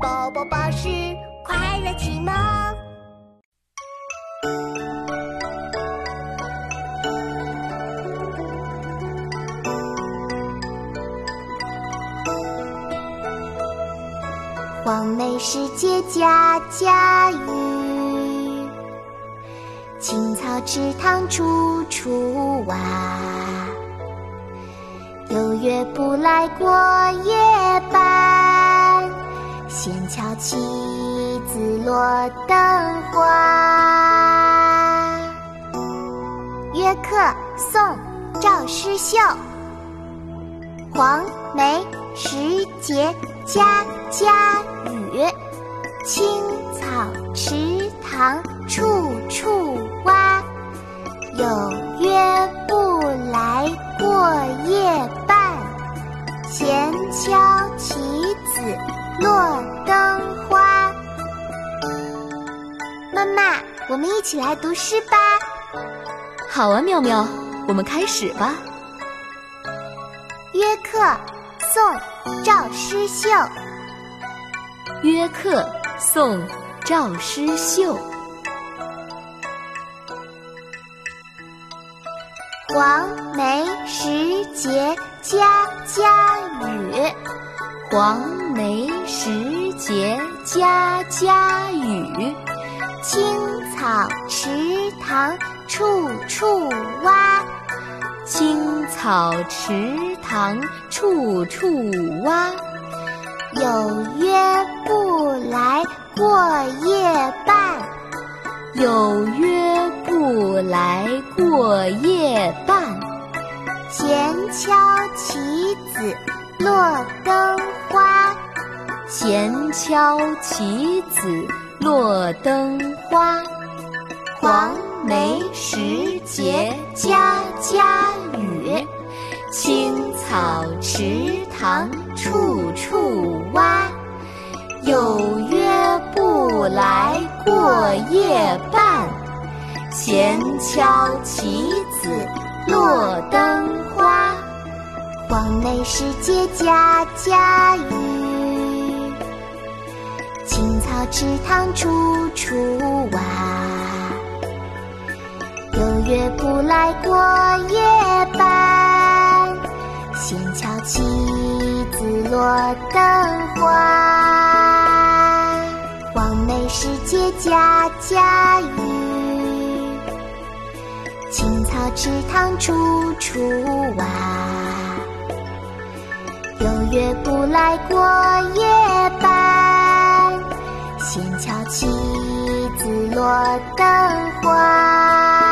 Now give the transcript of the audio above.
宝宝巴士快乐启蒙。黄梅时节家家雨，青草池塘处处蛙。有月不来过夜半，闲敲棋子落灯花。约客，宋·赵师秀。黄梅时节家家雨，青草池塘处处蛙。有约不来过夜半，闲敲棋子落妈妈，我们一起来读诗吧。好啊，妙妙，我们开始吧。约客，宋·赵师秀。约客，宋·赵师秀。黄梅时节家家雨，黄梅时节家家雨，青草池塘处处蛙，青草池塘处处蛙。有约不来过夜半，有约不来过夜半。闲敲棋子落灯花，闲敲棋子落灯花。黄梅时节家家雨，青草池塘处处蛙。有约不来过夜半，闲敲棋子落灯花。黄梅时节家家雨，青草池塘处处蛙。有约不来过夜半，闲敲棋子落灯花。黄梅时节家家雨，青草池塘处处蛙。有约不来过夜半，闲敲棋子，落灯花。